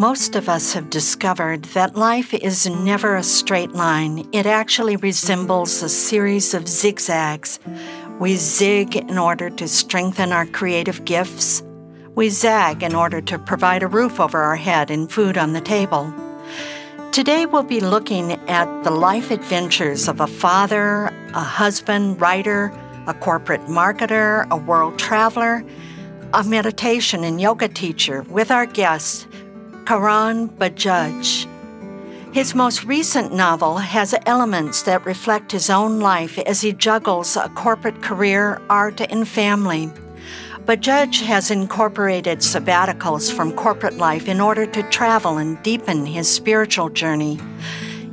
Most of us have discovered that life is never a straight line. It actually resembles a series of zigzags. We zig in order to strengthen our creative gifts. We zag in order to provide a roof over our head and food on the table. Today we'll be looking at the life adventures of a father, a husband, writer, a corporate marketer, a world traveler, a meditation and yoga teacher with our guest, Karan Bajaj. His most recent novel has elements that reflect his own life as he juggles a corporate career, art, and family. Bajaj has incorporated sabbaticals from corporate life in order to travel and deepen his spiritual journey.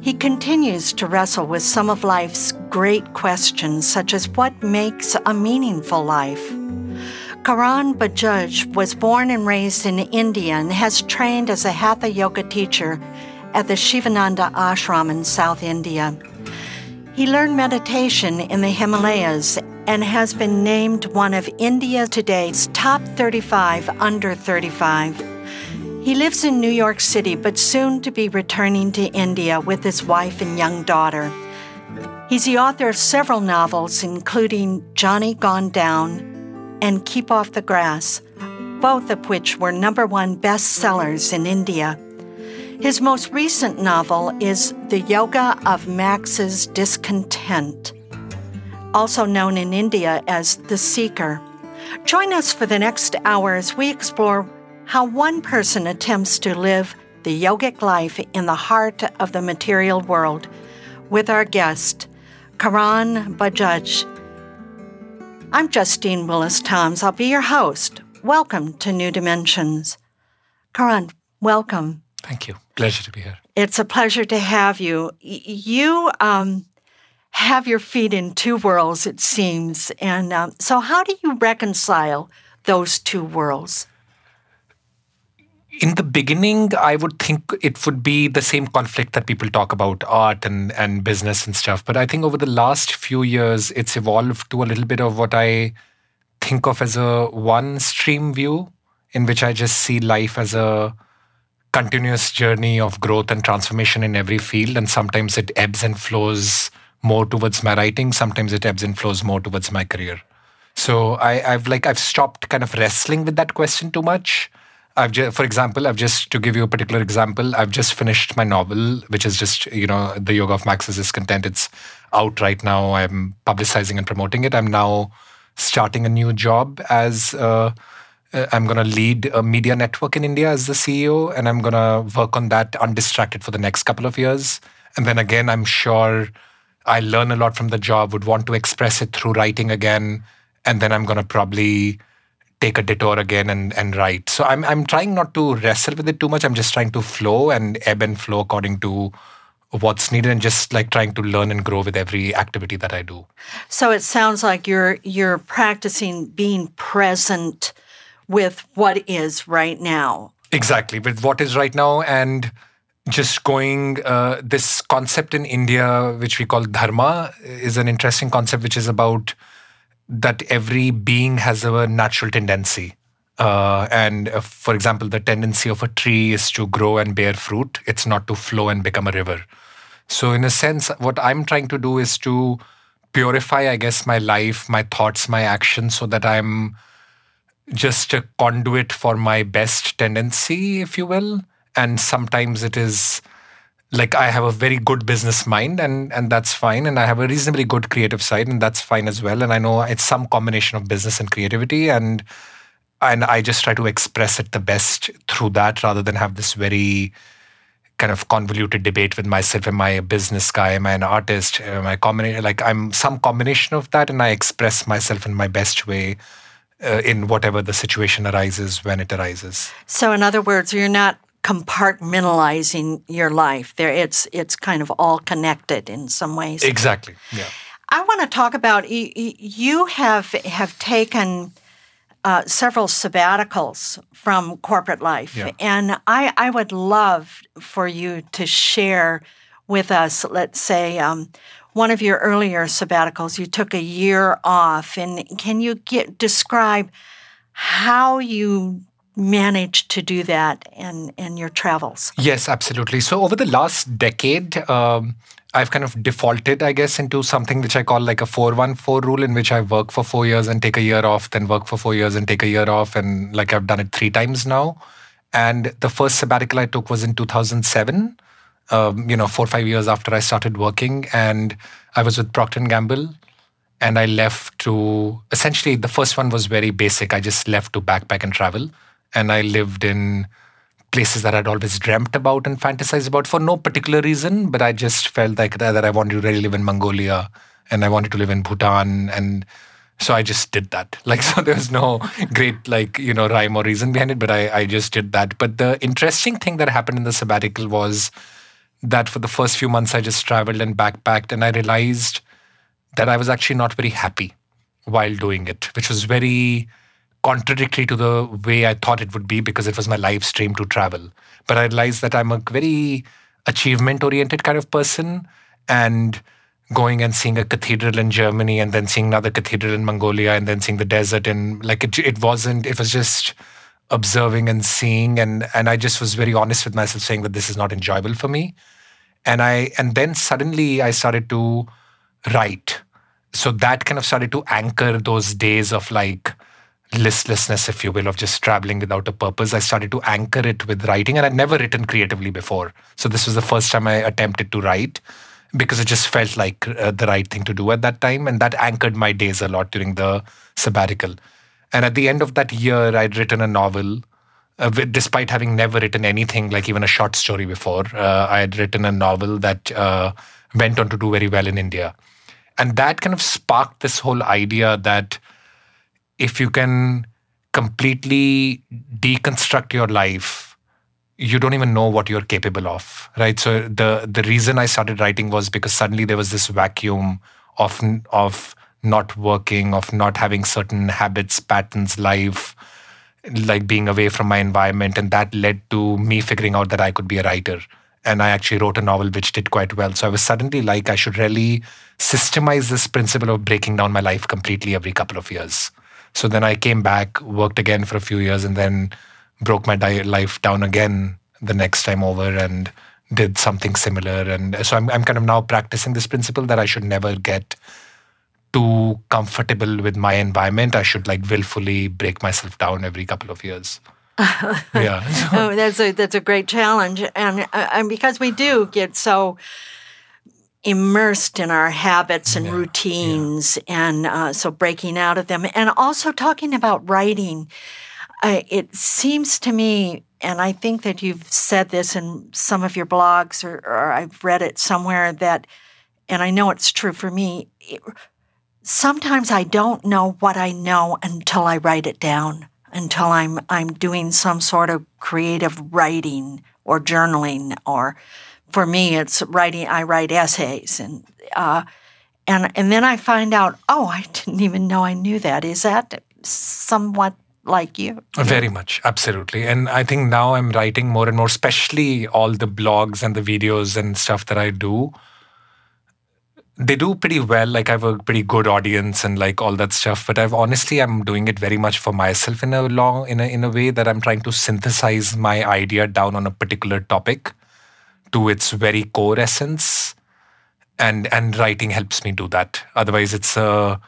He continues to wrestle with some of life's great questions, such as what makes a meaningful life. Karan Bajaj was born and raised in India and has trained as a Hatha yoga teacher at the Sivananda Ashram in South India. He learned meditation in the Himalayas and has been named one of India Today's top 35 under 35. He lives in New York City, but soon to be returning to India with his wife and young daughter. He's the author of several novels, including Johnny Gone Down, and Keep Off the Grass, both of which were number one bestsellers in India. His most recent novel is The Yoga of Max's Discontent, also known in India as The Seeker. Join us for the next hour as we explore how one person attempts to live the yogic life in the heart of the material world with our guest, Karan Bajaj I'm Justine Willis Toms. I'll be your host. Welcome to New Dimensions. Karan, welcome. Thank you. Pleasure to be here. It's a pleasure to have you. You um, have your feet in two worlds, it seems. And um, so, how do you reconcile those two worlds? In the beginning, I would think it would be the same conflict that people talk about art and, and business and stuff. But I think over the last few years, it's evolved to a little bit of what I think of as a one stream view, in which I just see life as a continuous journey of growth and transformation in every field. And sometimes it ebbs and flows more towards my writing, sometimes it ebbs and flows more towards my career. So I, I've like I've stopped kind of wrestling with that question too much I've just, for example, I've just to give you a particular example, I've just finished my novel, which is just you know the Yoga of Max's Discontent. It's out right now. I'm publicizing and promoting it. I'm now starting a new job as. Uh, uh I'm going to lead a media network in India as the CEO, and I'm going to work on that undistracted for the next couple of years. And then again, I'm sure I learn a lot from the job, would want to express it through writing again. And then I'm going to probably take a detour again and, and write. So I'm I'm trying not to wrestle with it too much. I'm just trying to flow and ebb and flow according to what's needed and just like trying to learn and grow with every activity that I do. So it sounds like you're you're practicing being present with what is right now. Exactly, with what is right now and just going uh, this concept in India which we call dharma is an interesting concept which is about that every being has a natural tendency. Uh, and uh, for example, the tendency of a tree is to grow and bear fruit, it's not to flow and become a river. So, in a sense, what I'm trying to do is to purify, I guess, my life, my thoughts, my actions, so that I'm just a conduit for my best tendency, if you will. And sometimes it is like I have a very good business mind and and that's fine. And I have a reasonably good creative side and that's fine as well. And I know it's some combination of business and creativity and and I just try to express it the best through that rather than have this very kind of convoluted debate with myself. Am I a business guy? Am I an artist? Am I combination like I'm some combination of that and I express myself in my best way uh, in whatever the situation arises when it arises. So in other words you're not compartmentalizing your life. There, it's it's kind of all connected in some ways. Exactly. Yeah. I want to talk about you have have taken uh, several sabbaticals from corporate life, yeah. and I I would love for you to share with us. Let's say. Um, one of your earlier sabbaticals, you took a year off, and can you get, describe how you managed to do that in, in your travels? Yes, absolutely. So, over the last decade, um, I've kind of defaulted, I guess, into something which I call like a 414 rule, in which I work for four years and take a year off, then work for four years and take a year off. And like I've done it three times now. And the first sabbatical I took was in 2007, um, you know, four or five years after I started working. And I was with Procter & Gamble. And I left to essentially the first one was very basic. I just left to backpack and travel and I lived in places that I'd always dreamt about and fantasized about for no particular reason, but I just felt like that, I wanted to really live in Mongolia and I wanted to live in Bhutan and so I just did that. Like so there was no great like, you know, rhyme or reason behind it, but I, I just did that. But the interesting thing that happened in the sabbatical was that for the first few months I just traveled and backpacked and I realized that I was actually not very happy while doing it, which was very contradictory to the way I thought it would be because it was my live stream to travel. But I realized that I'm a very achievement oriented kind of person and going and seeing a cathedral in Germany and then seeing another cathedral in Mongolia and then seeing the desert and like it, it wasn't it was just observing and seeing and and I just was very honest with myself saying that this is not enjoyable for me and I and then suddenly I started to write so that kind of started to anchor those days of like listlessness, if you will, of just traveling without a purpose. I started to anchor it with writing, and I'd never written creatively before. So this was the first time I attempted to write because it just felt like uh, the right thing to do at that time. And that anchored my days a lot during the sabbatical. And at the end of that year, I'd written a novel. Uh, despite having never written anything like even a short story before, uh, I had written a novel that uh, went on to do very well in India. And that kind of sparked this whole idea that if you can completely deconstruct your life you don't even know what you're capable of right? So the the reason i started writing was because suddenly there was this vacuum of of not working of not having certain habits patterns life like being away from my environment. And that led to me figuring out that i could be a writer. And i actually wrote a novel which did quite well. So i was suddenly like i should really systemize this principle of breaking down my life completely every couple of years so then I came back, worked again for a few years, and then broke my life down again the next time over and did something similar. And so I'm, I'm kind of now practicing this principle that I should never get too comfortable with my environment. I should like willfully break myself down every couple of years. yeah. oh, that's a that's a great challenge, and uh, and because we do get so immersed in our habits and yeah, routines, yeah. and uh, so breaking out of them, and also talking about writing. Uh, it seems to me, and I think that you've said this in some of your blogs, or, or I've read it somewhere that, and I know it's true for me. It, sometimes I don't know what I know until I write it down, until I'm I'm doing some sort of creative writing or journaling or for me, it's writing. I write essays, and uh, and and then I find out, oh, I didn't even know I knew that. Is that somewhat like you? Very much, absolutely. And I think now I'm writing more and more, especially all the blogs and the videos and stuff that I do. They do pretty well. Like I have a pretty good audience and like all that stuff. But I've honestly, I'm doing it very much for myself in a long, in a in a way that I'm trying to synthesize my idea down on a particular topic to its very core essence and and writing helps me do that. Otherwise, it's a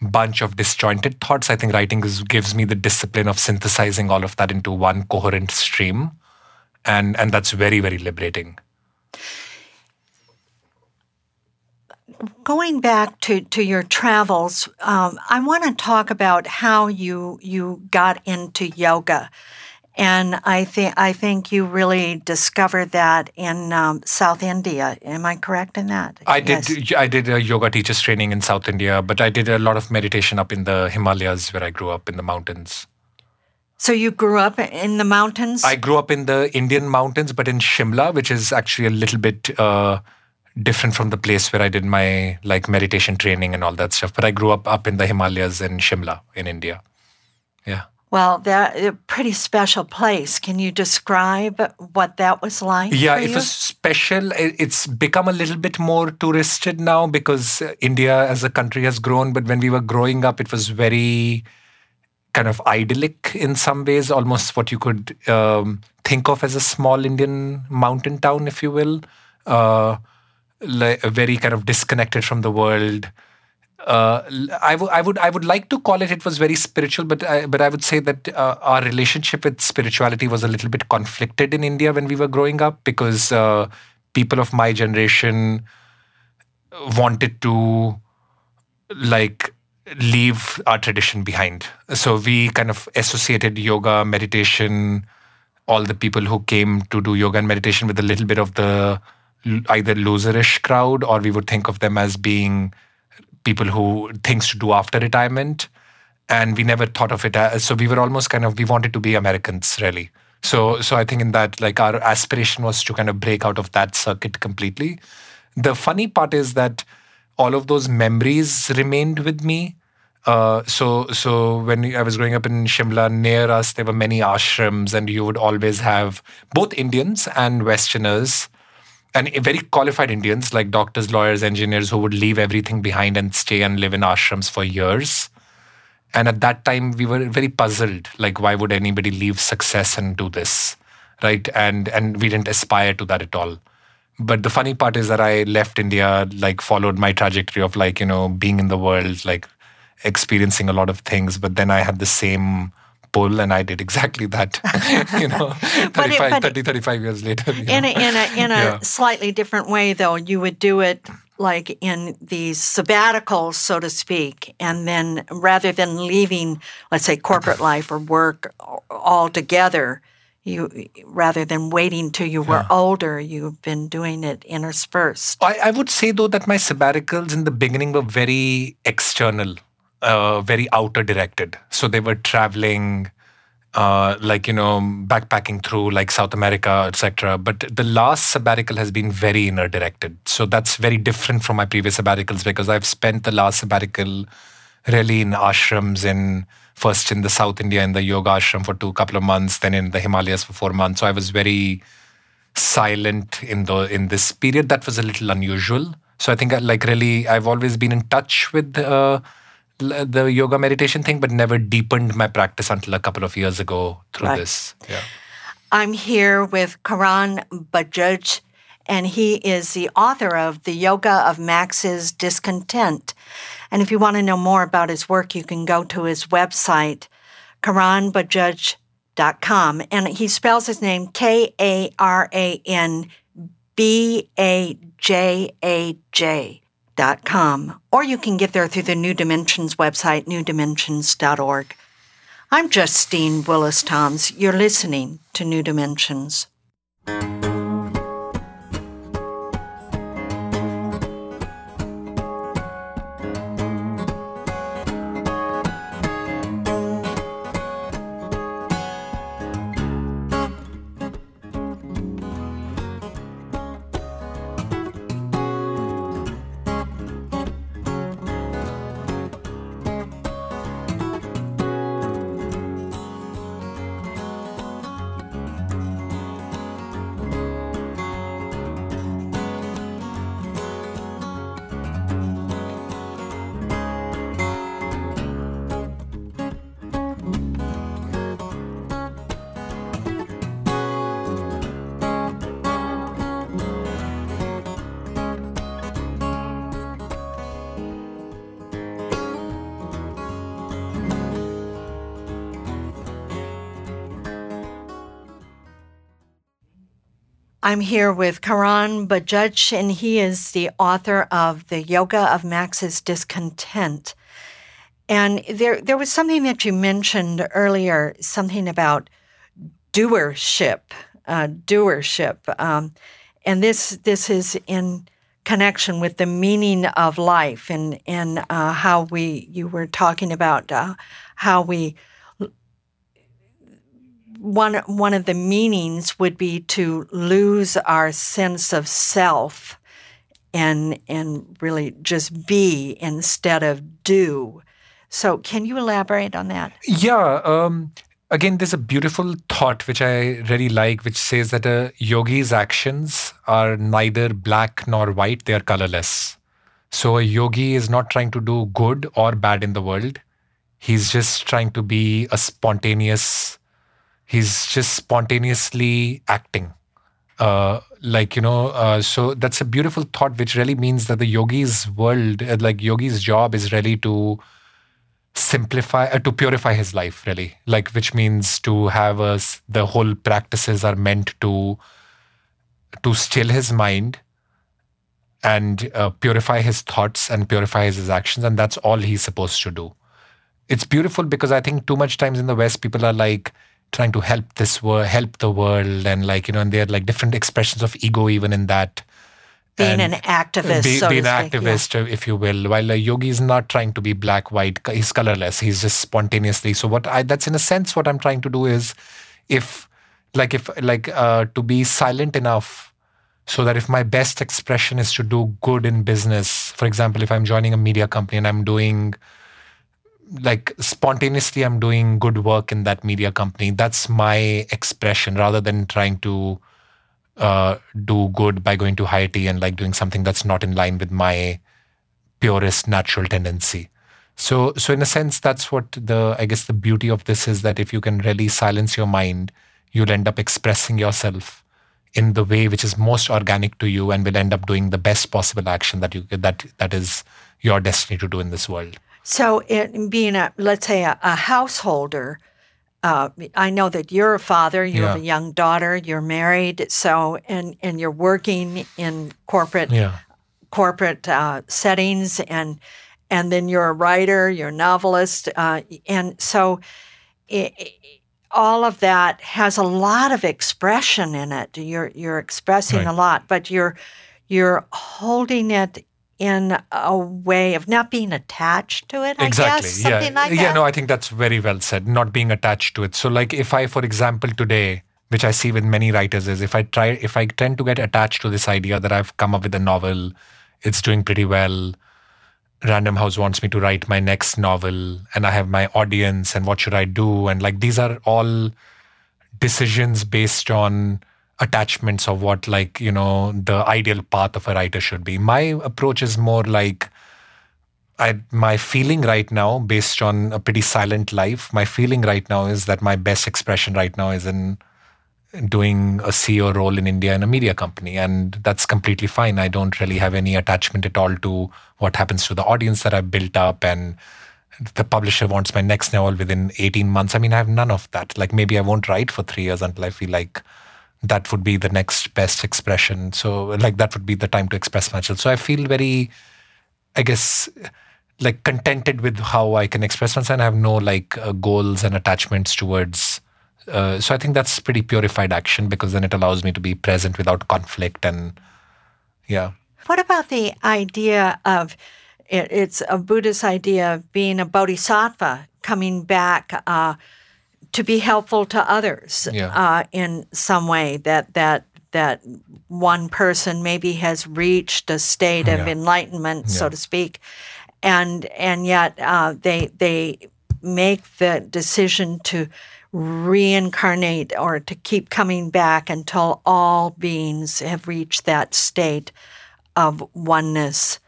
bunch of disjointed thoughts. I think writing is, gives me the discipline of synthesizing all of that into one coherent stream, and and that's very very liberating. Going back to, to your travels, um, I want to talk about how you you got into yoga. And I think I think you really discovered that in um, South India. Am I correct in that? I yes. did. I did a yoga teachers training in South India, but I did a lot of meditation up in the Himalayas, where I grew up in the mountains. So you grew up in the mountains? I grew up in the Indian mountains, but in Shimla, which is actually a little bit uh, different from the place where I did my like meditation training and all that stuff. But I grew up up in the Himalayas in Shimla in India. Yeah. Well, that a pretty special place. Can you describe what that was like? Yeah, it was special. It's become a little bit more touristed now because India as a country has grown. But when we were growing up, it was very kind of idyllic in some ways, almost what you could um, think of as a small Indian mountain town, if you will. Uh, like, very kind of disconnected from the world uh, I, w- I would I would like to call it it was very spiritual, but I, but I would say that uh, our relationship with spirituality was a little bit conflicted in India when we were growing up because uh, people of my generation wanted to like leave our tradition behind. So we kind of associated yoga, meditation, all the people who came to do yoga and meditation with a little bit of the either loserish crowd, or we would think of them as being people who things to do after retirement and we never thought of it as so we were almost kind of we wanted to be americans really. So so i think in that like our aspiration was to kind of break out of that circuit completely. The funny part is that all of those memories remained with me. Uh, so so when I was growing up in Shimla, near us there were many ashrams, and you would always have both Indians and Westerners and very qualified Indians like doctors, lawyers, engineers who would leave everything behind and stay and live in ashrams for years. And at that time, we were very puzzled. Like, why would anybody leave success and do this, right? And and we didn't aspire to that at all. But the funny part is that I left India, like, followed my trajectory of like you know being in the world, like experiencing a lot of things. But then I had the same pull and I did exactly that, you know, 35, it, 30, 35 years later. In a, in a, in a yeah. slightly different way, though, you would do it like in these sabbaticals, so to speak, and then rather than leaving, let's say, corporate life or work altogether, you rather than waiting till you were yeah. older, you've been doing it interspersed. I, I would say though that my sabbaticals in the beginning were very external uh, very outer directed. So they were traveling, uh, like you know, backpacking through like South America, etc. But the last sabbatical has been very inner directed. So that's very different from my previous sabbaticals because I've spent the last sabbatical really in ashrams in first in the South India in the yoga ashram for two couple of months, then in the Himalayas for four months. So I was very silent in the in this period. That was a little unusual. So I think like really I've always been in touch with. Uh, the yoga meditation thing, but never deepened my practice until a couple of years ago through right. this. Yeah. I'm here with Karan Bajaj, and he is the author of The Yoga of Max's Discontent. And if you want to know more about his work, you can go to his website, karanbajaj.com. And he spells his name K A R A N B A J A J newdimensions.com, or you can get there through the New Dimensions website, newdimensions.org. I'm Justine Willis Toms. You're listening to New Dimensions. I'm here with Karan Bajaj, and he is the author of The Yoga of Max's Discontent. And there, there was something that you mentioned earlier, something about doership, uh, doership, um, and this this is in connection with the meaning of life, and and uh, how we you were talking about uh, how we one one of the meanings would be to lose our sense of self and and really just be instead of do so, can you elaborate on that? Yeah. Um, again, there's a beautiful thought which I really like, which says that a yogi's actions are neither black nor white, they are colorless. So, a yogi is not trying to do good or bad in the world. He's just trying to be a spontaneous, he's just spontaneously acting. Uh, like you know uh, so that's a beautiful thought which really means that the yogi's world uh, like yogi's job is really to simplify uh, to purify his life really like which means to have us the whole practices are meant to to still his mind and uh, purify his thoughts and purify his actions and that's all he's supposed to do it's beautiful because i think too much times in the west people are like trying to help this world help the world and like you know and they're like different expressions of ego even in that being an activist, be, so being an activist, yeah. if you will. While a yogi is not trying to be black, white, he's colorless. He's just spontaneously. So what I that's in a sense what I'm trying to do is, if like if like uh, to be silent enough so that if my best expression is to do good in business, for example, if I'm joining a media company and I'm doing like spontaneously I'm doing good work in that media company, that's my expression rather than trying to uh, do good by going to Haiti and like doing something that's not in line with my purest natural tendency. So, so in a sense, that's what the I guess the beauty of this is that if you can really silence your mind, you'll end up expressing yourself in the way which is most organic to you, and will end up doing the best possible action that you that that is your destiny to do in this world. So, it, being a let's say a, a householder, uh, I know that you're a father, you yeah. have a young daughter, you're married, so and and you're working in corporate yeah. corporate uh, settings, and and then you're a writer, you're a novelist, uh, and so it, all of that has a lot of expression in it. You're you're expressing right. a lot, but you're you're holding it in a way of not being attached to it. I exactly. Guess, yeah. Like yeah. No, I think that's very well said. Not being attached to it. So, like, if I, for example, today, which I see with many writers, is if I try, if I tend to get attached to this idea that I've come up with a novel, it's doing pretty well. Random House wants me to write my next novel, and I have my audience, and what should I do? And like, these are all decisions based on attachments of what like you know the ideal path of a writer should be. My approach is more like I, my feeling right now based on a pretty silent life my feeling right now is that my best expression right now is in doing a ceo role in india in a media company and that's completely fine. I don't really have any attachment at all to what happens to the audience that i've built up and the publisher wants my next novel within 18 months. I mean i have none of that. Like maybe i won't write for 3 years until i feel like that would be the next best expression. So, like, that would be the time to express myself. So, I feel very, I guess, like contented with how I can express myself. And I have no like uh, goals and attachments towards. Uh, so, I think that's pretty purified action because then it allows me to be present without conflict. And yeah. What about the idea of it, it's a Buddhist idea of being a bodhisattva, coming back? Uh, to be helpful to others yeah. uh, in some way that that that one person maybe has reached a state of yeah. enlightenment, yeah. so to speak, and and yet uh, they they make the decision to reincarnate or to keep coming back until all beings have reached that state of oneness.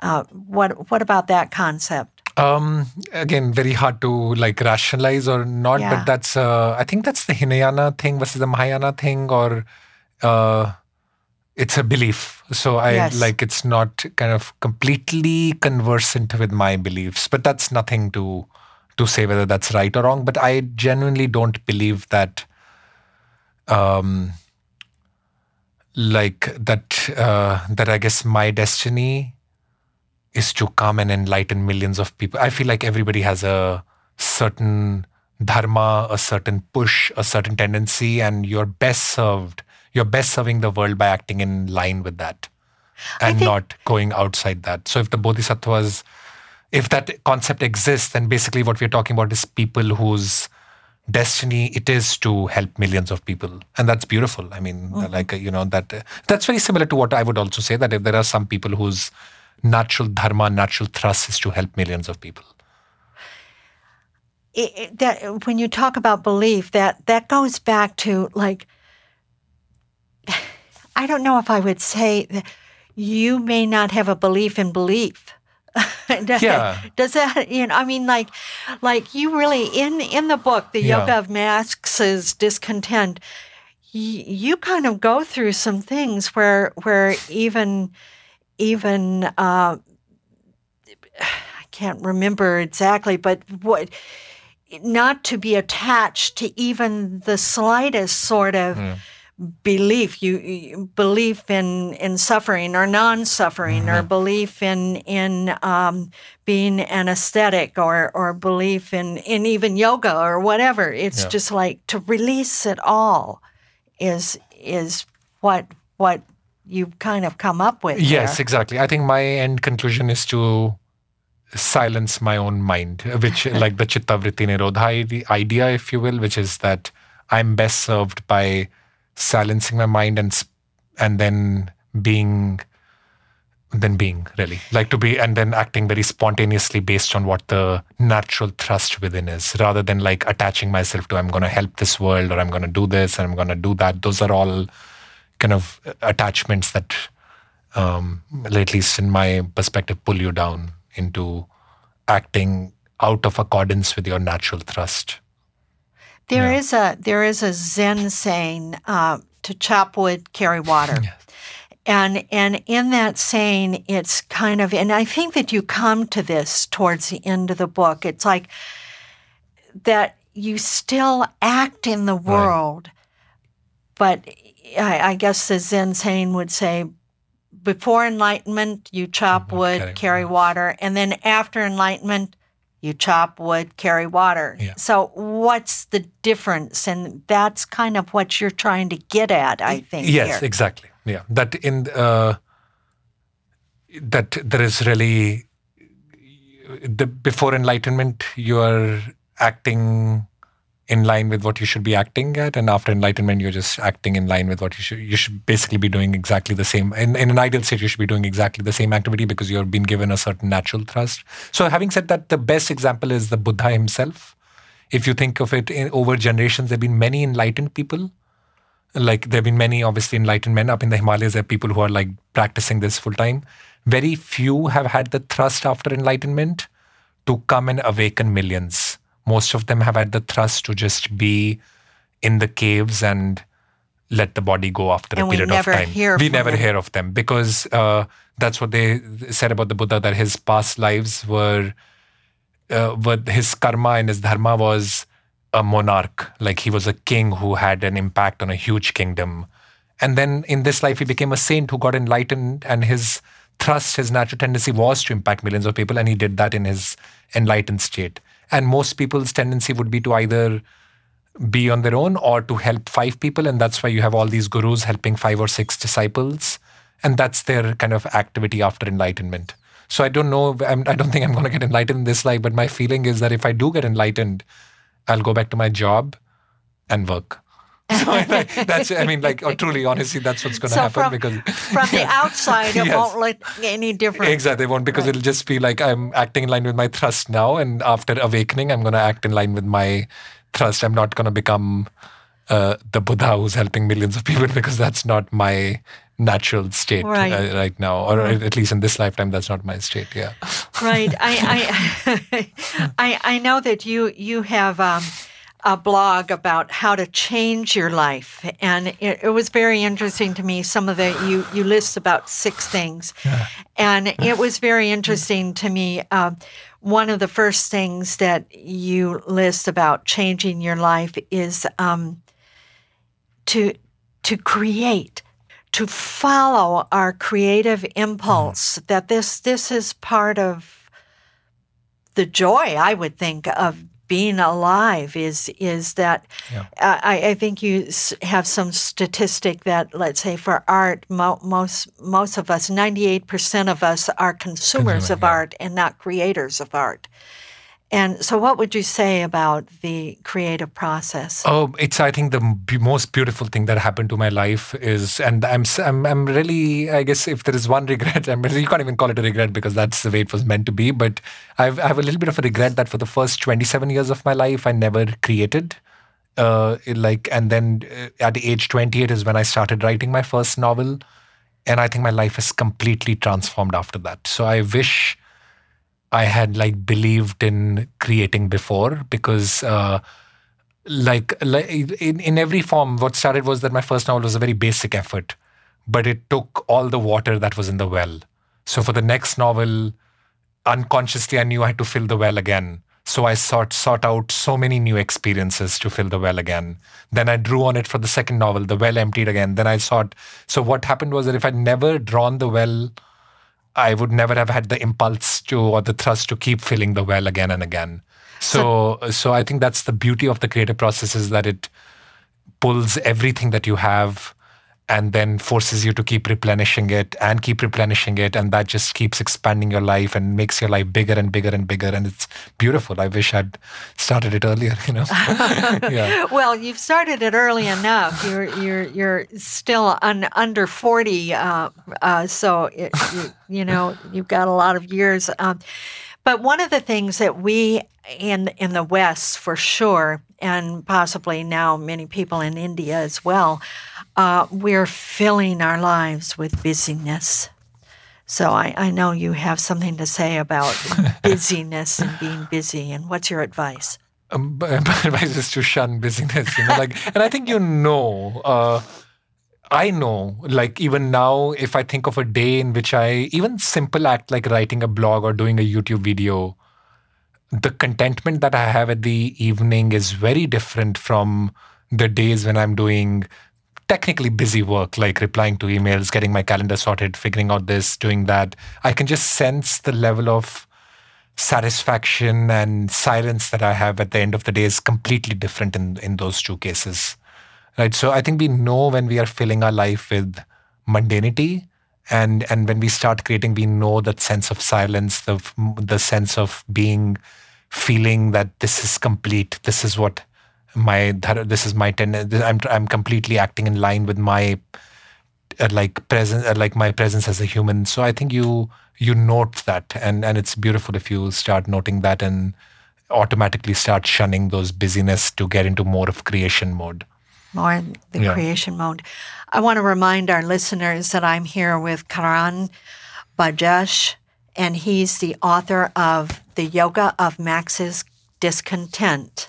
Uh, what what about that concept? Um, again, very hard to like rationalize or not, yeah. but that's uh, I think that's the Hinayana thing versus the Mahayana thing, or uh, it's a belief. So I yes. like it's not kind of completely conversant with my beliefs, but that's nothing to to say whether that's right or wrong. But I genuinely don't believe that. Um, like that uh, that I guess my destiny is to come and enlighten millions of people. I feel like everybody has a certain dharma, a certain push, a certain tendency, and you're best served. You're best serving the world by acting in line with that and think- not going outside that. So if the bodhisattvas, if that concept exists, then basically what we're talking about is people whose destiny it is to help millions of people and that's beautiful i mean mm-hmm. like you know that that's very similar to what i would also say that if there are some people whose natural dharma natural thrust is to help millions of people it, that when you talk about belief that that goes back to like i don't know if i would say that you may not have a belief in belief yeah. Does that you know? I mean, like, like you really in in the book, the yeah. yoga of Max's discontent. You kind of go through some things where where even even uh, I can't remember exactly, but what not to be attached to even the slightest sort of. Mm belief you, you belief in in suffering or non-suffering mm-hmm. or belief in in um, being anesthetic or or belief in in even yoga or whatever it's yeah. just like to release it all is is what what you kind of come up with yes there. exactly. I think my end conclusion is to silence my own mind which like the chitta vritti nirodha the idea if you will which is that i'm best served by silencing my mind and and then being then being really. Like to be and then acting very spontaneously based on what the natural thrust within is rather than like attaching myself to i'm going to help this world or i'm going to do this and i'm going to do that. Those are all kind of attachments that um, at least in my perspective pull you down into acting out of accordance with your natural thrust there yeah. is a there is a Zen saying uh, to chop wood, carry water. Yes. And and in that saying, it's kind of and I think that you come to this towards the end of the book. It's like that you still act in the world, right. but I, I, guess the Zen saying would say, before enlightenment, you chop mm-hmm. wood, carry, carry water, and then after enlightenment, you chop wood, carry water. Yeah. So, what's the difference? And that's kind of what you're trying to get at, I think. Yes, here. exactly. Yeah, that in uh, that there is really the before enlightenment, you are acting in line with what you should be acting at and after enlightenment you're just acting in line with what you should you should basically be doing exactly the same. In, in an ideal state you should be doing exactly the same activity because you've been given a certain natural thrust. So having said that the best example is the buddha himself. If you think of it in, over generations there have been many enlightened people. Like there have been many obviously enlightened men up in the himalayas. There are people who are like practicing this full time. Very few have had the thrust after enlightenment to come and awaken millions most of them have had the thrust to just be in the caves and let the body go after and a period of time. we never them. hear of them because uh, that's what they said about the Buddha that his past lives were, uh, what his karma and his dharma was a monarch, like he was a king who had an impact on a huge kingdom. And then in this life, he became a saint who got enlightened, and his thrust, his natural tendency was to impact millions of people, and he did that in his enlightened state. And most people's tendency would be to either be on their own or to help five people. And that's why you have all these gurus helping five or six disciples. And that's their kind of activity after enlightenment. So I don't know, I'm, I do not think I'm going to get enlightened in this life, but my feeling is that if I do get enlightened, I'll go back to my job and work. so that's I mean like oh, truly honestly that's what's going to so happen from, because from the outside it yes. won't look any different exactly it won't because right. it'll just be like I'm acting in line with my thrust now and after awakening I'm going to act in line with my thrust I'm not going to become uh, the Buddha who's helping millions of people because that's not my natural state right, uh, right now or right. at least in this lifetime that's not my state yeah right I I, I I know that you you have um, a blog about how to change your life, and it, it, was very interesting to me. Some of the you you list about six things, yeah. and it was very interesting to me. Uh, one of the first things that you list about changing your life is um, to to create to follow our creative impulse. That this this is part of the joy, I would think, of being alive is is that yeah. Uh, I, I think you have some statistic that let's say for art mo- most most of us 98% of us are consumers Consumer, of yeah. art and not creators of art and so, what would you say about the creative process? Oh, it's I think the most beautiful thing that happened to my life is, and I'm I'm I'm really I guess if there is one regret, I'm you can't even call it a regret because that's the way it was meant to be. But I've I have a little bit of a regret that for the first 27 years of my life, I never created. Uh, like and then uh, at the age 28 is when I started writing my first novel, and I think my life has completely transformed after that. So I wish I had like believed in creating before because uh, like, like in, in every form what started was that my first novel was a very basic effort but it took all the water that was in the well. So for the next novel unconsciously i knew i had to fill the well again. So i sought sought out so many new experiences to fill the well again. Then i drew on it for the second novel. The well emptied again. Then i sought so what happened was that if i'd never drawn the well I would never have had the impulse to or the thrust to keep filling the well again and again. So, so, so I think that's the beauty of the creative process is that it pulls everything that you have and then forces you to keep replenishing it and keep replenishing it and that just keeps expanding your life and makes your life bigger and bigger and bigger and it's beautiful. I wish i'd started it earlier you know? Yeah. well you've started it early enough. You're you're you're still un, under 40 uh, uh, so it, you, you, know you've got a lot of years. Um, but one of the things that we in in the west for sure and possibly now many people in india as well uh, we're filling our lives with busyness. So I, I know you have something to say about busyness and being busy. And what's your advice? Um, my advice is to shun busyness. You know, like, and I think you know. Uh, I know, like even now, if I think of a day in which I even simple act like writing a blog or doing a YouTube video, the contentment that I have at the evening is very different from the days when I'm doing technically busy work like replying to emails, getting my calendar sorted, figuring out this, doing that, I can just sense the level of satisfaction and silence that I have at the end of the day is completely different in, in those two cases. Right. So I think we know when we are filling our life with mundanity and and when we start creating, we know that sense of silence, the the sense of being feeling that this is complete, this is what my this is my ten i'm i'm completely acting in line with my uh, like presence uh, like my presence as a human. So i think you you note that and and it's beautiful if you start noting that and automatically start shunning those busyness to get into more of creation mode. More the yeah. creation mode. I want to remind our listeners that i'm here with karan bajaj and he's the author of the yoga of max's discontent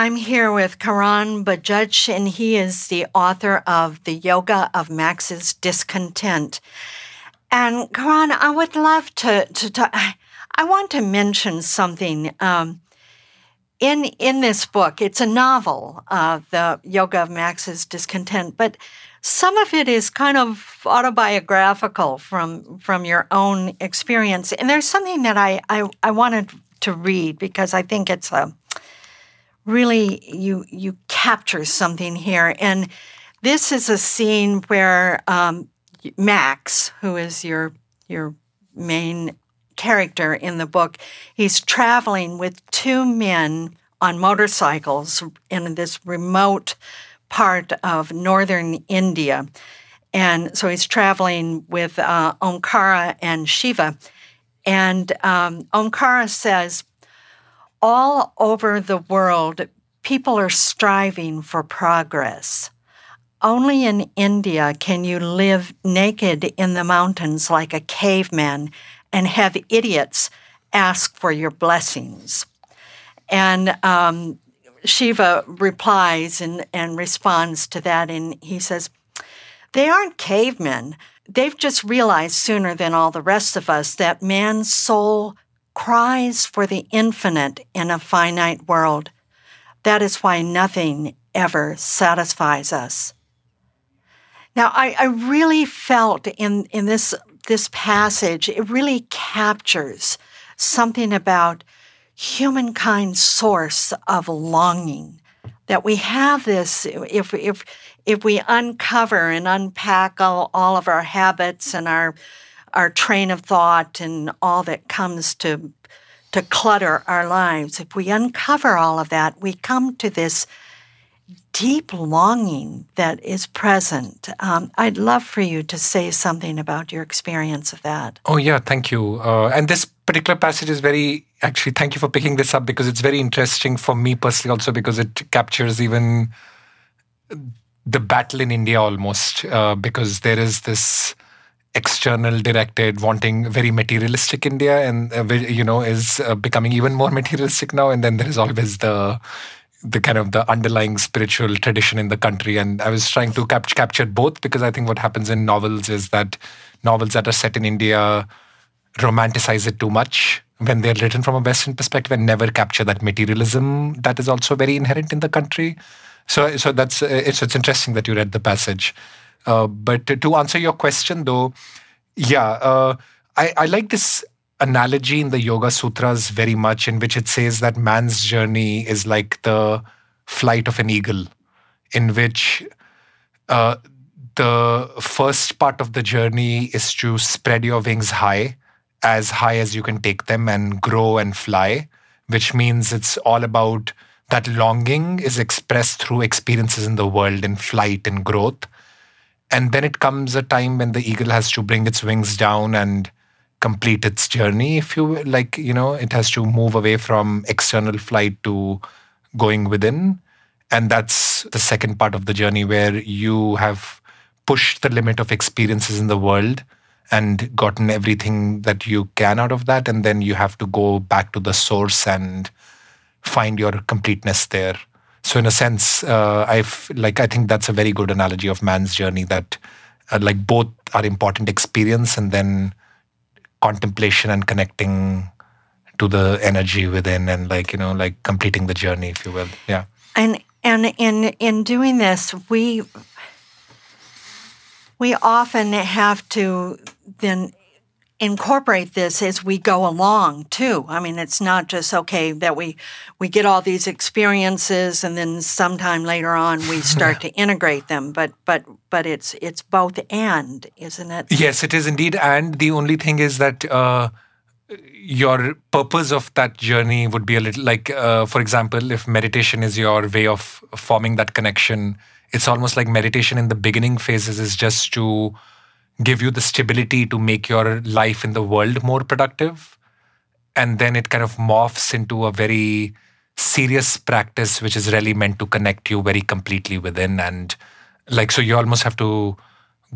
I'm here with Karan Bajaj, and he is the author of The Yoga of Max's Discontent. And Karan, I would love to, to talk. I want to mention something. Um, in, in this book, it's a novel, uh, The Yoga of Max's Discontent, but some of it is kind of autobiographical from, from your own experience. And there's something that I, I, I wanted to read because I think it's a really you you capture something here. And this is a scene where um, max who is your your main character in the book he's traveling with two men on motorcycles in this remote part of northern india. And so he's traveling with uh, omkara and shiva. And um, omkara says all over the world, people are striving for progress. Only in India can you live naked in the mountains like a caveman and have idiots ask for your blessings. And um, Shiva replies and, and responds to that, and he says, They aren't cavemen. They've just realized sooner than all the rest of us that man's soul cries for the infinite in a finite world. That is why nothing ever satisfies us. Now, I, I really felt in, in this, this passage, it really captures something about humankind's source of longing. That we have this, if, if, if we uncover and unpack all, all of our habits and our, our train of thought and all that comes to, to clutter our lives, if we uncover all of that, we come to this deep longing that is present. Um, I'd love for you to say something about your experience of that. Oh, yeah, thank you. Uh, and this particular passage is very, actually, thank you for picking this up because it's very interesting for me personally, also because it captures even the battle in India almost, uh, because there is this external directed wanting very materialistic india and uh, you know is uh, becoming even more materialistic now and then there is always the the kind of the underlying spiritual tradition in the country. And I was trying to cap- capture both because I think what happens in novels is that novels that are set in India romanticize it too much when they're written from a Western perspective and never capture that materialism that is also very inherent in the country. So, so that's uh, it's it's interesting that you read the passage. Uh, but to answer your question, though, yeah, uh, I, I like this analogy in the Yoga Sutras very much, in which it says that man's journey is like the flight of an eagle, in which uh, the first part of the journey is to spread your wings high, as high as you can take them, and grow and fly, which means it's all about that longing is expressed through experiences in the world in flight and growth. And then it comes a time when the eagle has to bring its wings down and complete its journey if you like you know it has to move away from external flight to going within. And that's the second part of the journey where you have pushed the limit of experiences in the world and gotten everything that you can out of that. And then you have to go back to the source and find your completeness there so in a sense uh, i've like i think that's a very good analogy of man's journey that uh, like both are important experience and then contemplation and connecting to the energy within and like you know like completing the journey if you will. Yeah. And and in in doing this we we often have to then incorporate this as we go along too. I mean, it's not just okay that we we get all these experiences and then sometime later on we start to integrate them. But but but it's it's both and, isn't it? Yes, it is indeed. And the only thing is that. Uh, your purpose of that journey would be a little like uh, for example if meditation is your way of forming that connection it's almost like meditation in the beginning phases is just to give you the stability to make your life in the world more productive. And then it kind of morphs into a very serious practice, which is really meant to connect you very completely within. And like, so you almost have to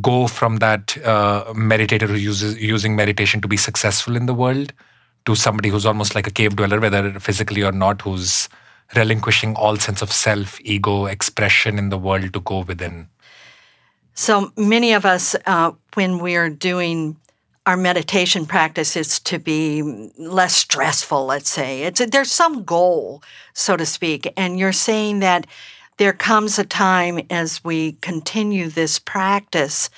go from that uh, meditator who uses using meditation to be successful in the world to somebody who's almost like a cave dweller, whether physically or not, who's relinquishing all sense of self, ego, expression in the world to go within. So many of us, uh, when we're doing our meditation practice, practices to be less stressful, let's say, it's there's some goal, so to speak, and you're saying that there comes a time as we continue this practice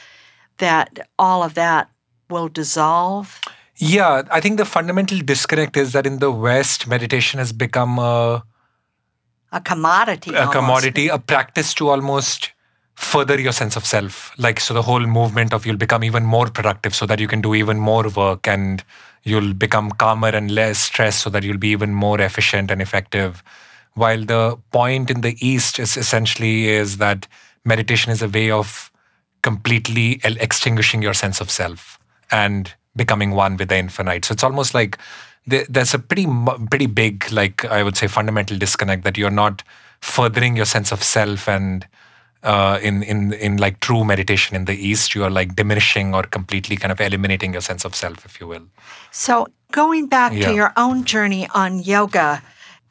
that all of that will dissolve. Yeah, I think the fundamental disconnect is that in the West, meditation has become a a commodity, a almost. commodity, a practice to almost further your sense of self. Like so the whole movement of you'll become even more productive so that you can do even more work and you'll become calmer and less stressed so that you'll be even more efficient and effective. While the point in the east is essentially is that meditation is a way of completely extinguishing your sense of self and becoming one with the infinite. So it's almost like there's a pretty pretty big like i would say fundamental disconnect that you're not furthering your sense of self and uh, in in in like true meditation in the East, you are like diminishing or completely kind of eliminating your sense of self, if you will. So going back yeah. to your own journey on yoga,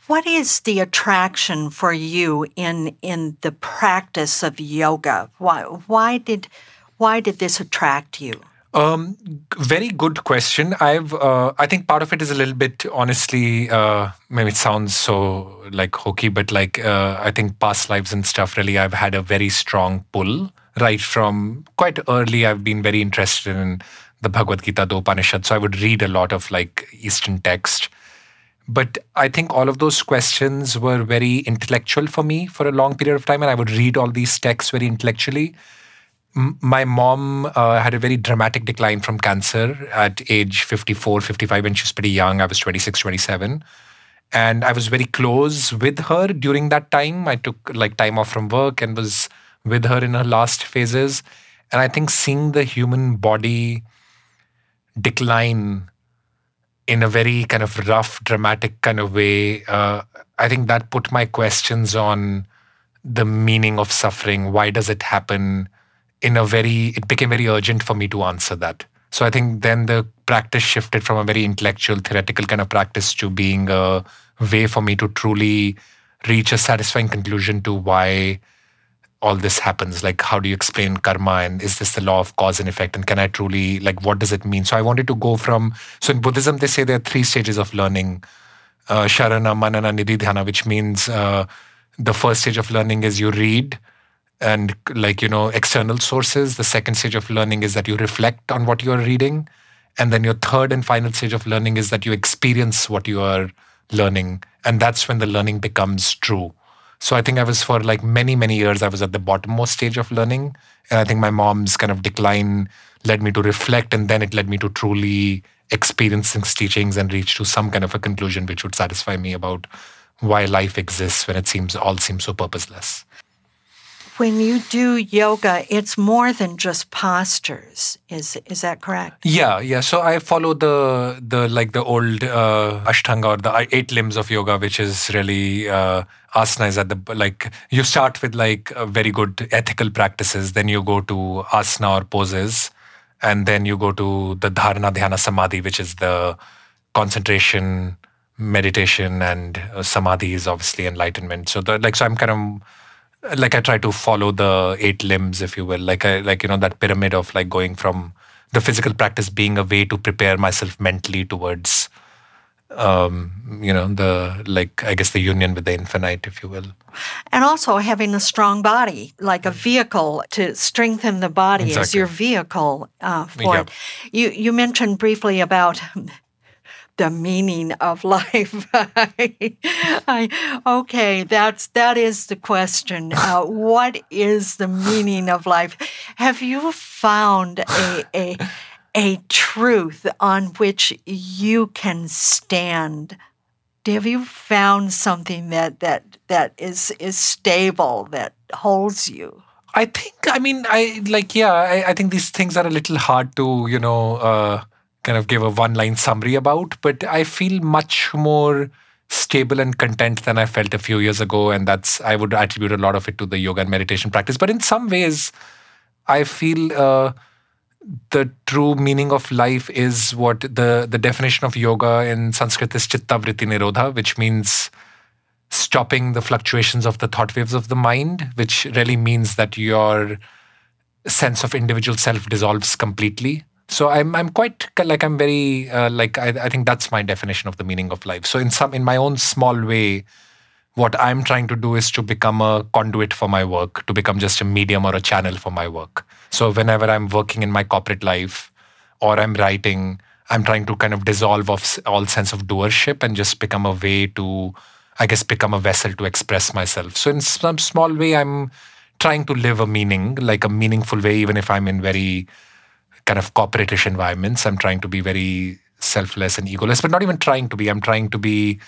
what is the attraction for you in in the practice of yoga? Why why did why did this attract you? Um, very good question. I've, uh, I think part of it is a little bit, honestly, uh, maybe it sounds so like hokey, but like uh, I think past lives and stuff. Really, I've had a very strong pull right from quite early. I've been very interested in the Bhagavad Gita, the Upanishad. So I would read a lot of like Eastern text. But I think all of those questions were very intellectual for me for a long period of time, and I would read all these texts very intellectually my mom uh, had a very dramatic decline from cancer at age 54 55 when she was pretty young. I was 26 27 and i was very close with her during that time. I took like time off from work and was with her in her last phases. And i think seeing the human body decline in a very kind of rough dramatic kind of way uh, i think that put my questions on the meaning of suffering. Why does it happen in a very it became very urgent for me to answer that. So i think then the practice shifted from a very intellectual theoretical kind of practice to being a way for me to truly reach a satisfying conclusion to why all this happens. Like how do you explain karma and is this the law of cause and effect and can i truly like what does it mean? So i wanted to go from so in buddhism they say there are three stages of learning. Uh, sharana manana nididhyana which means uh, the first stage of learning is you read and like you know external sources the second stage of learning is that you reflect on what you are reading. And then your third and final stage of learning is that you experience what you are learning. And that's when the learning becomes true. So i think i was for like many many years i was at the bottommost stage of learning. And i think my mom's kind of decline led me to reflect and then it led me to truly experience these teachings and reach to some kind of a conclusion which would satisfy me about why life exists when it seems all seems so purposeless when you do yoga, it's more than just postures. Is is that correct? Yeah, yeah. So I follow the the like the old uh, Ashtanga or the eight limbs of yoga, which is really uh, asana is at the like you start with like very good ethical practices, then you go to asana or poses, and then you go to the dharana, dhyana, samadhi, which is the concentration, meditation, and uh, samadhi is obviously enlightenment. So the like so I'm kind of like I try to follow the eight limbs, if you will, like I like you know that pyramid of like going from the physical practice being a way to prepare myself mentally towards um, you know the like i guess the union with the infinite if you will. And also having a strong body like a vehicle to strengthen the body exactly. as your vehicle uh, for it. You you mentioned briefly about the meaning of life. I, okay, that's that is the question. Uh, what is the meaning of life? Have you found a, a a truth on which you can stand? Have you found something that that that is is stable that holds you? I think. I mean, I like. Yeah, I, I think these things are a little hard to you know. Uh, kind of give a one line summary about, but I feel much more stable and content than I felt a few years ago. And that's, I would attribute a lot of it to the yoga and meditation practice. But in some ways, I feel uh, the true meaning of life is what the, the definition of yoga in Sanskrit is chitta vritti nirodha, which means stopping the fluctuations of the thought waves of the mind, which really means that your sense of individual self dissolves completely so i'm i'm quite like i'm very uh, like I, I think that's my definition of the meaning of life. So in some in my own small way what i'm trying to do is to become a conduit for my work to become just a medium or a channel for my work. So whenever i'm working in my corporate life or i'm writing i'm trying to kind of dissolve off all sense of doership and just become a way to i guess become a vessel to express myself. So in some small way i'm trying to live a meaning like a meaningful way even if i'm in very kind of corporatish environments. I'm trying to be very selfless and egoless, but not even trying to be. I'm trying to be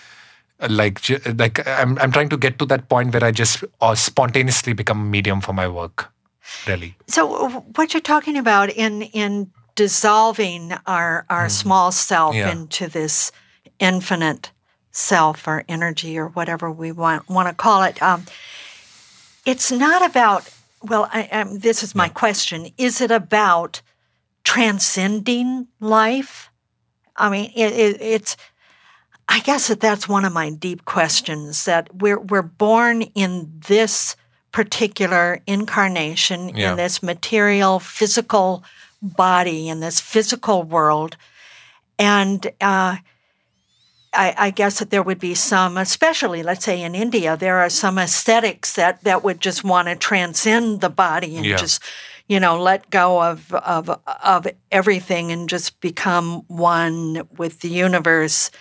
uh, like like I'm I'm trying to get to that point where I just uh, spontaneously become a medium for my work. Really. So what you're talking about in in dissolving our our mm. small self yeah. into this infinite self or energy or whatever we want want to call it. Um, it's not about. Well, I, I, this is my question: Is it about transcending life? I mean, it, it, it's. I guess that that's one of my deep questions. That we're we're born in this particular incarnation yeah. in this material, physical body in this physical world, and. Uh, I, I, guess that there would be some, especially let's say in India, there are some ascetics that, that would just want to transcend the body and yeah. just, you know, let go of, of of everything and just become one with the universe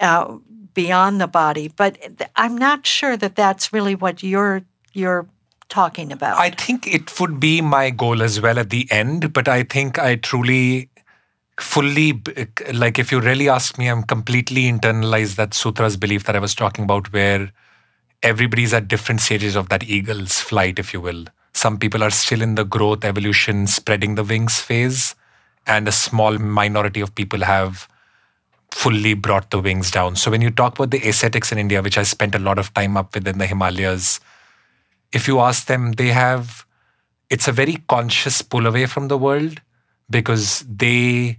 uh, beyond the body. But I'm not sure that that's really what you're you're talking about. I think it would be my goal as well at the end, but I think I truly fully like if you really ask me i'm completely internalized that sutra's belief that i was talking about where everybody's at different stages of that eagle's flight if you will some people are still in the growth evolution spreading the wings phase and a small minority of people have fully brought the wings down so when you talk about the ascetics in india which i spent a lot of time up with in the himalayas if you ask them they have it's a very conscious pull away from the world because they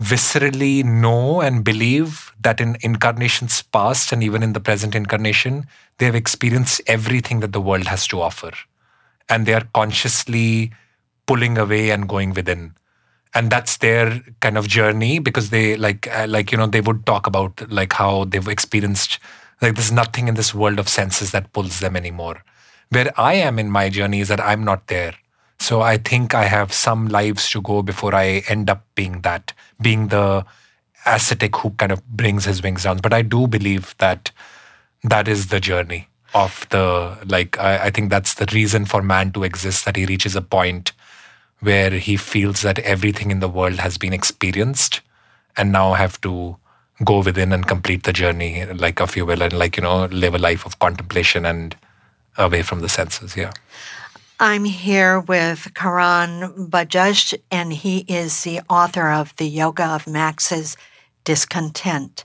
viscerally know and believe that in incarnations past and even in the present incarnation, they have experienced everything that the world has to offer. And they are consciously pulling away and going within. And that's their kind of journey because they like uh, like you know they would talk about like how they've experienced like there's nothing in this world of senses that pulls them anymore. Where I am in my journey is that I'm not there. So I think I have some lives to go before I end up being that, being the ascetic who kind of brings his wings down. But I do believe that that is the journey of the, like, I, I think that's the reason for man to exist, that he reaches a point where he feels that everything in the world has been experienced and now have to go within and complete the journey, like, if you will, and like, you know, live a life of contemplation and away from the senses. Yeah. I'm here with Karan Bajaj, and he is the author of The Yoga of Max's Discontent.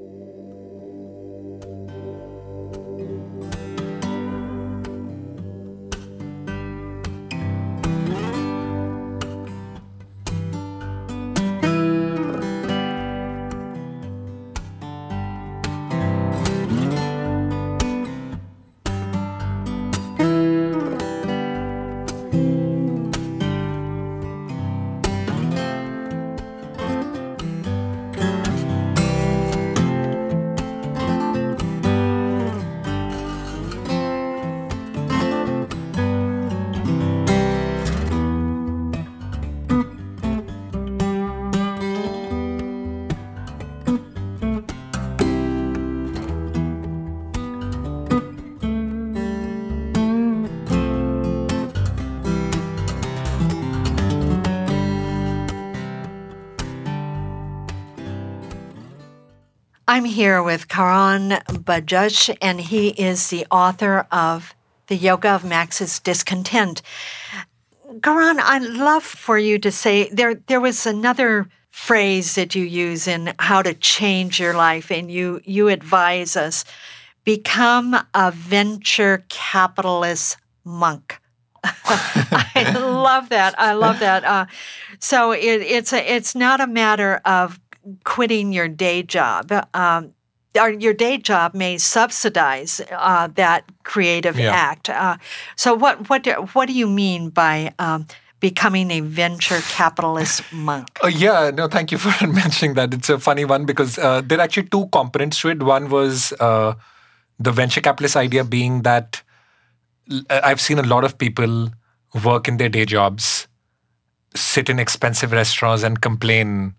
I'm here with Karan Bajaj, and he is the author of The Yoga of Max's Discontent. Karan, I'd love for you to say there there was another phrase that you use in how to change your life, and you you advise us become a venture capitalist monk. I love that. I love that. Uh, so it, it's a, it's not a matter of quitting your day job. Um, or your day job may subsidize uh, that creative yeah. act. Uh, so, what what do, what do you mean by um, becoming a venture capitalist monk? Uh, yeah, no, thank you for mentioning that. It's a funny one because uh, there are actually two components to it. One was uh, the venture capitalist idea being that I've seen a lot of people work in their day jobs, sit in expensive restaurants, and complain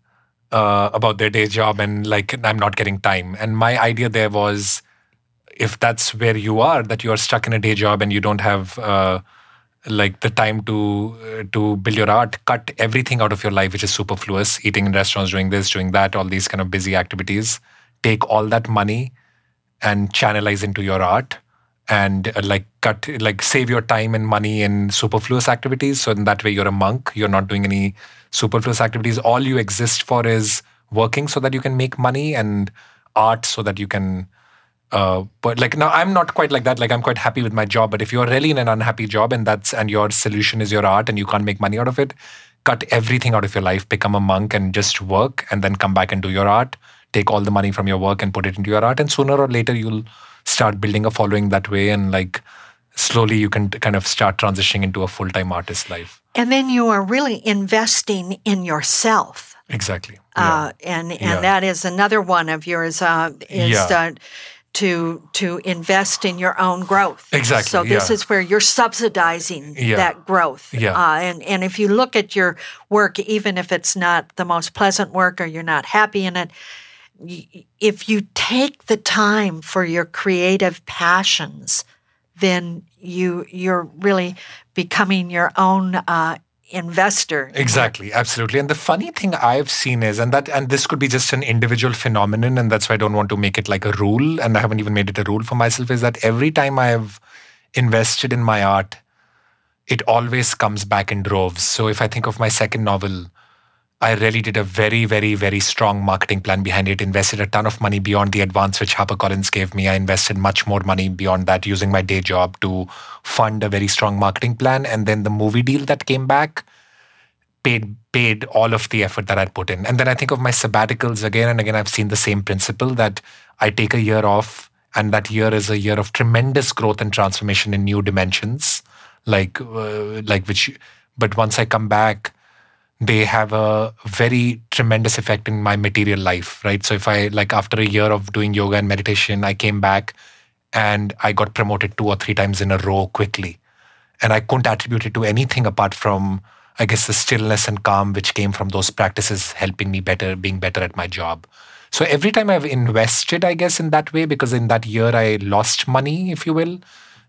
uh, about their day job and like I'm not getting time. And my idea there was if that's where you are, that you are stuck in a day job and you don't have uh, like the time to uh, to build your art, cut everything out of your life which is superfluous, eating in restaurants, doing this, doing that, all these kind of busy activities. Take all that money and channelize into your art and uh, like cut like save your time and money in superfluous activities so in that way you're a monk you're not doing any superfluous activities all you exist for is working so that you can make money and art so that you can uh, but like now i'm not quite like that. Like i'm quite happy with my job but if you're really in an unhappy job and that's and your solution is your art and you can't make money out of it cut everything out of your life become a monk and just work and then come back and do your art. Take all the money from your work and put it into your art and sooner or later you'll start building a following that way and like slowly you can kind of start transitioning into a full-time artist life and then you are really investing in yourself exactly uh, and and yeah. that is another one of yours uh, is yeah. uh, to to invest in your own growth. Exactly. So this yeah. is where you're subsidizing yeah. that growth. Yeah. Uh, and and if you look at your work, even if it's not the most pleasant work or you're not happy in it, if you take the time for your creative passions, then you you're really becoming your own uh, investor. Exactly, absolutely. And the funny thing I've seen is, and that, and this could be just an individual phenomenon, and that's why I don't want to make it like a rule, and I haven't even made it a rule for myself, is that every time I've invested in my art, it always comes back in droves. So if I think of my second novel, I really did a very, very, very strong marketing plan behind it, invested a ton of money beyond the advance which HarperCollins gave me. I invested much more money beyond that using my day job to fund a very strong marketing plan. And then the movie deal that came back paid paid all of the effort that I'd put in. And then I think of my sabbaticals again and again, I've seen the same principle that I take a year off, and that year is a year of tremendous growth and transformation in new dimensions. Like uh, like which but once I come back, they have a very tremendous effect in my material life, right? So if I like after a year of doing yoga and meditation, I came back and I got promoted two or three times in a row quickly. And I couldn't attribute it to anything apart from, I guess, the stillness and calm which came from those practices helping me better, being better at my job. So every time I've invested, I guess, in that way, because in that year I lost money, if you will,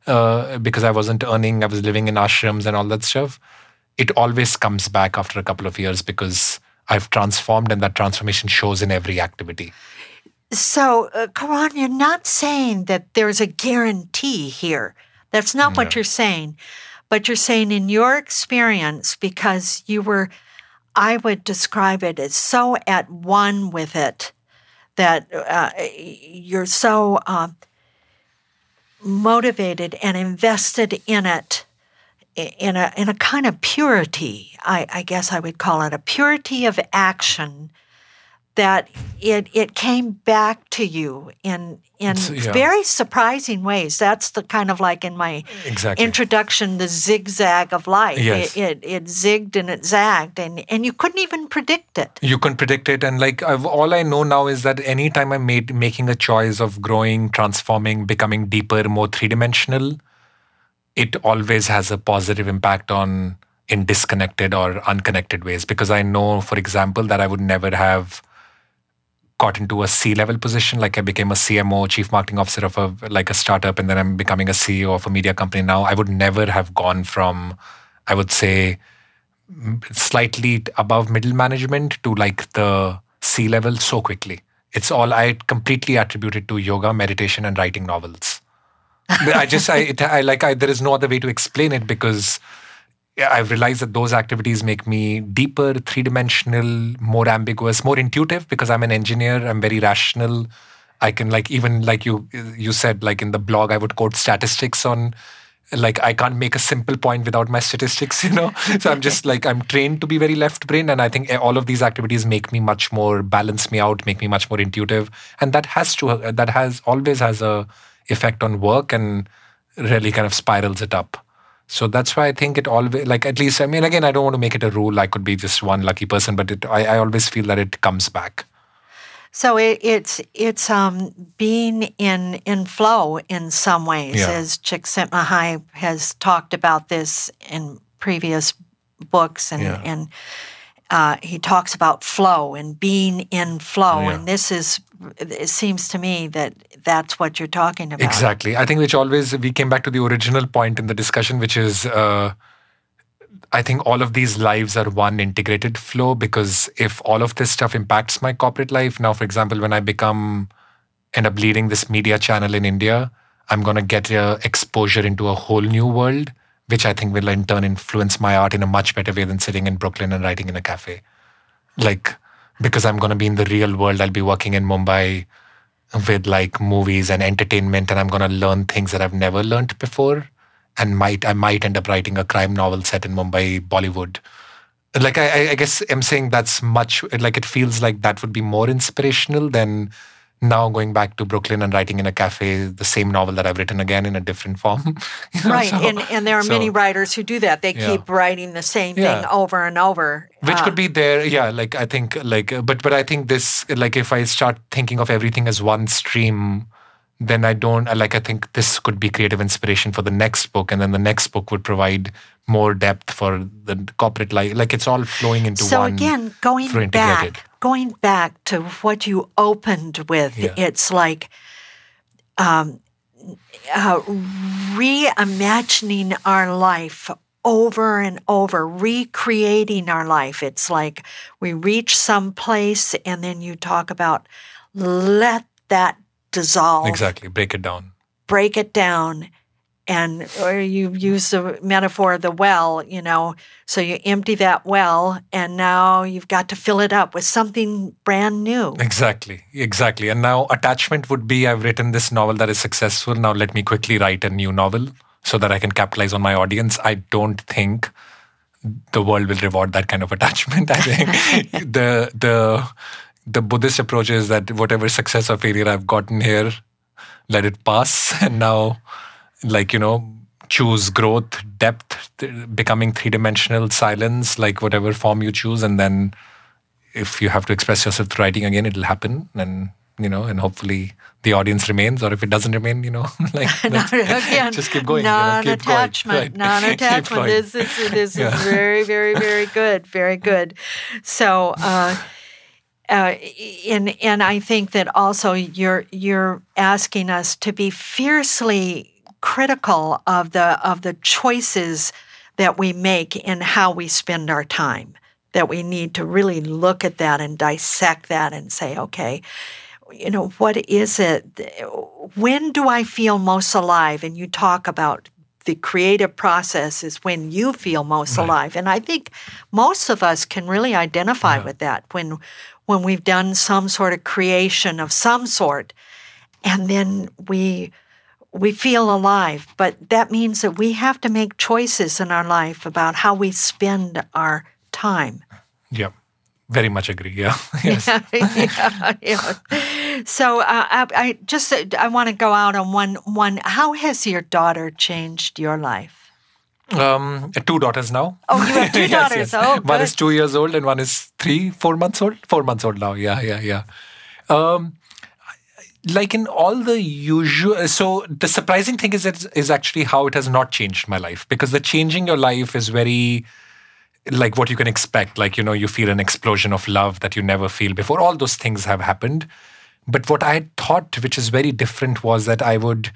uh, because I wasn't earning, I was living in ashrams and all that stuff it always comes back after a couple of years because I've transformed and that transformation shows in every activity. So, uh, Karan, you're not saying that there's a guarantee here. That's not no. what you're saying. But you're saying in your experience, because you were, I would describe it as so at one with it that uh, you're so uh, motivated and invested in it in a in a kind of purity. I, I guess I would call it a purity of action that it it came back to you in in yeah. very surprising ways. That's the kind of like in my exactly. introduction, the zigzag of life. Yes. It, it, it zigged and it zagged, and and you couldn't even predict it. You couldn't predict it, and like I've, all I know now is that anytime I'm made making a choice of growing, transforming, becoming deeper, more three dimensional it always has a positive impact on in disconnected or unconnected ways. Because i know for example that i would never have got into a c level position. Like i became a cmo chief marketing officer of a like a startup and then i'm becoming a ceo of a media company now. I would never have gone from i would say slightly above middle management to like the c level so quickly. It's all i completely attributed to yoga meditation and writing novels I just, I, it, I like, I, there is no other way to explain it because I've realized that those activities make me deeper, three dimensional, more ambiguous, more intuitive because I'm an engineer. I'm very rational. I can like even like you you said like in the blog I would quote statistics on like I can't make a simple point without my statistics, you know. So I'm just like I'm trained to be very left brain, and I think all of these activities make me much more balance me out, make me much more intuitive, and that has to that has always has a effect on work and really kind of spirals it up. So that's why I think it always, like at least, I mean, again, I don't want to make it a rule. I could be just one lucky person, but it, I, I always feel that it comes back. So it, it's it's um, being in in flow in some ways, yeah. as Csikszentmihalyi has talked about this in previous books, and yeah. and uh, he talks about flow and being in flow, yeah. and this is it seems to me that that's what you're talking about. Exactly. I think which always we came back to the original point in the discussion, which is uh, I think all of these lives are one integrated flow because if all of this stuff impacts my corporate life, now, for example, when I become end up leading this media channel in India, I'm going to get uh, exposure into a whole new world, which I think will in turn influence my art in a much better way than sitting in Brooklyn and writing in a cafe. Like, because I'm going to be in the real world, I'll be working in Mumbai with like movies and entertainment, and I'm going to learn things that I've never learned before. And might I might end up writing a crime novel set in Mumbai, Bollywood. Like I, I guess I'm saying that's much like it feels like that would be more inspirational than now going back to Brooklyn and writing in a cafe the same novel that I've written again in a different form. you know, right, so, and and there are so, many writers who do that. They yeah. keep writing the same yeah. thing over and over. Which uh, could be there, yeah. Like I think, like, but but I think this, like, if I start thinking of everything as one stream, then I don't like. I think this could be creative inspiration for the next book, and then the next book would provide more depth for the corporate life. Like it's all flowing into so one. So again, going back going back to what you opened with, yeah. it's like um, uh, reimagining our life over and over, recreating our life. It's like we reach some place and then you talk about let that dissolve. Exactly. Break it down. Break it down and or you use the metaphor of the well you know so you empty that well and now you've got to fill it up with something brand new. Exactly exactly and now attachment would be i've written this novel that is successful now let me quickly write a new novel so that i can capitalize on my audience. I don't think the world will reward that kind of attachment i think. The the the buddhist approach is that whatever success or failure i've gotten here let it pass and now like you know choose growth depth becoming three dimensional silence like whatever form you choose. And then if you have to express yourself through writing again it'll happen. And you know and hopefully the audience remains. Or if it doesn't remain you know like again, just keep going non-attachment you know, right. non-attachment this is this yeah. is very very very good very good. So uh uh, and and I think that also you're you're asking us to be fiercely critical of the of the choices that we make in how we spend our time that we need to really look at that and dissect that and say okay you know what is it when do i feel most alive and you talk about the creative process is when you feel most right. alive and i think most of us can really identify yeah. with that when when we've done some sort of creation of some sort and then we we feel alive, but that means that we have to make choices in our life about how we spend our time. Yeah, very much agree. Yeah. yes. yeah, yeah, So uh, I, I, just I want to go out on one one. How has your daughter changed your life? Um, two daughters now. Oh, you have two yes, daughters. Yes. Oh, good. one is two years old and one is three, four months old. Four months old now. Yeah, yeah, yeah. Um, like in all the usual so the surprising thing is that is actually how it has not changed my life because the changing your life is very like what you can expect. Like you know you feel an explosion of love that you never feel before. All those things have happened. But what i thought which is very different was that i would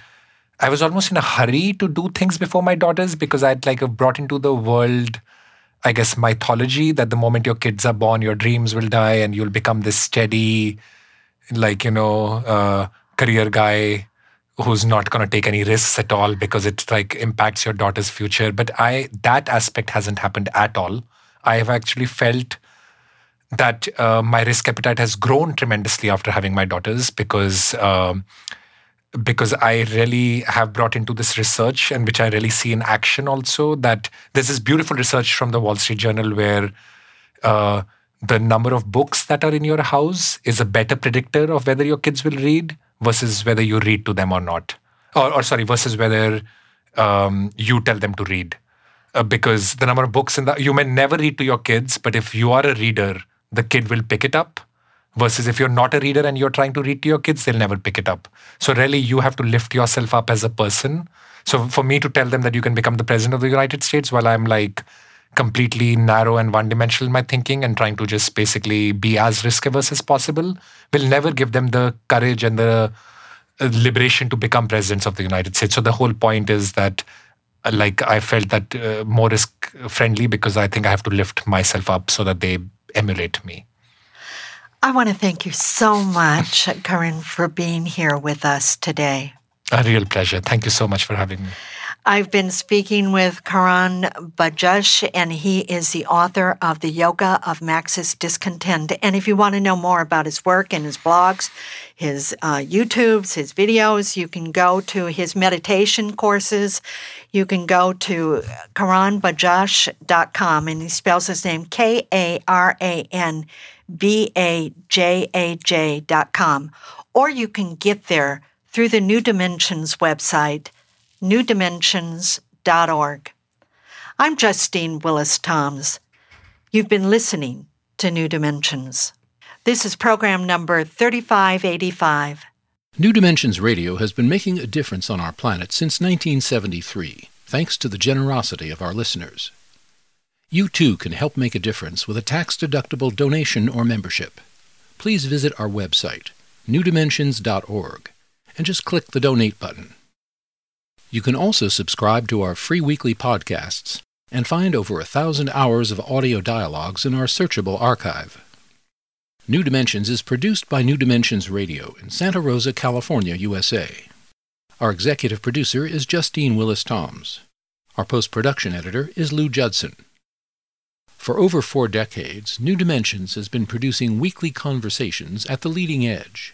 i was almost in a hurry to do things before my daughters because i'd like brought into the world i guess mythology that the moment your kids are born your dreams will die and you'll become this steady like you know uh, career guy who's not going to take any risks at all because it like impacts your daughter's future. But i that aspect hasn't happened at all. I have actually felt that uh, my risk appetite has grown tremendously after having my daughters because um, because I really have brought into this research and which I really see in action also that there's this beautiful research from the Wall Street Journal where uh, the number of books that are in your house is a better predictor of whether your kids will read versus whether you read to them or not. Or, or sorry, versus whether um, you tell them to read. Uh, because the number of books in the, you may never read to your kids, but if you are a reader, the kid will pick it up. Versus if you're not a reader and you're trying to read to your kids, they'll never pick it up. So, really, you have to lift yourself up as a person. So, for me to tell them that you can become the president of the United States while I'm like, completely narrow and one dimensional in my thinking and trying to just basically be as risk averse as possible will never give them the courage and the uh, liberation to become presidents of the United States. So the whole point is that uh, like I felt that uh, more risk friendly because I think I have to lift myself up so that they emulate me. I want to thank you so much, Karan, for being here with us today. A real pleasure. Thank you so much for having me. I've been speaking with Karan Bajaj, and he is the author of The Yoga of Max's Discontent. And if you want to know more about his work and his blogs, his uh, YouTubes, his videos, you can go to his meditation courses. You can go to karanbajaj.com, and he spells his name K A R A N B A J A J.com. Or you can get there through the New Dimensions website newdimensions.org. I'm Justine Willis Toms. You've been listening to New Dimensions. This is program number 3585. New Dimensions Radio has been making a difference on our planet since 1973, thanks to the generosity of our listeners. You too can help make a difference with a tax deductible donation or membership. Please visit our website, newdimensions.org, and just click the donate button. You can also subscribe to our free weekly podcasts and find over a thousand hours of audio dialogues in our searchable archive. New Dimensions is produced by New Dimensions Radio in Santa Rosa, California, USA. Our executive producer is Justine Willis Toms. Our post production editor is Lou Judson. For over four decades, New Dimensions has been producing weekly conversations at the leading edge.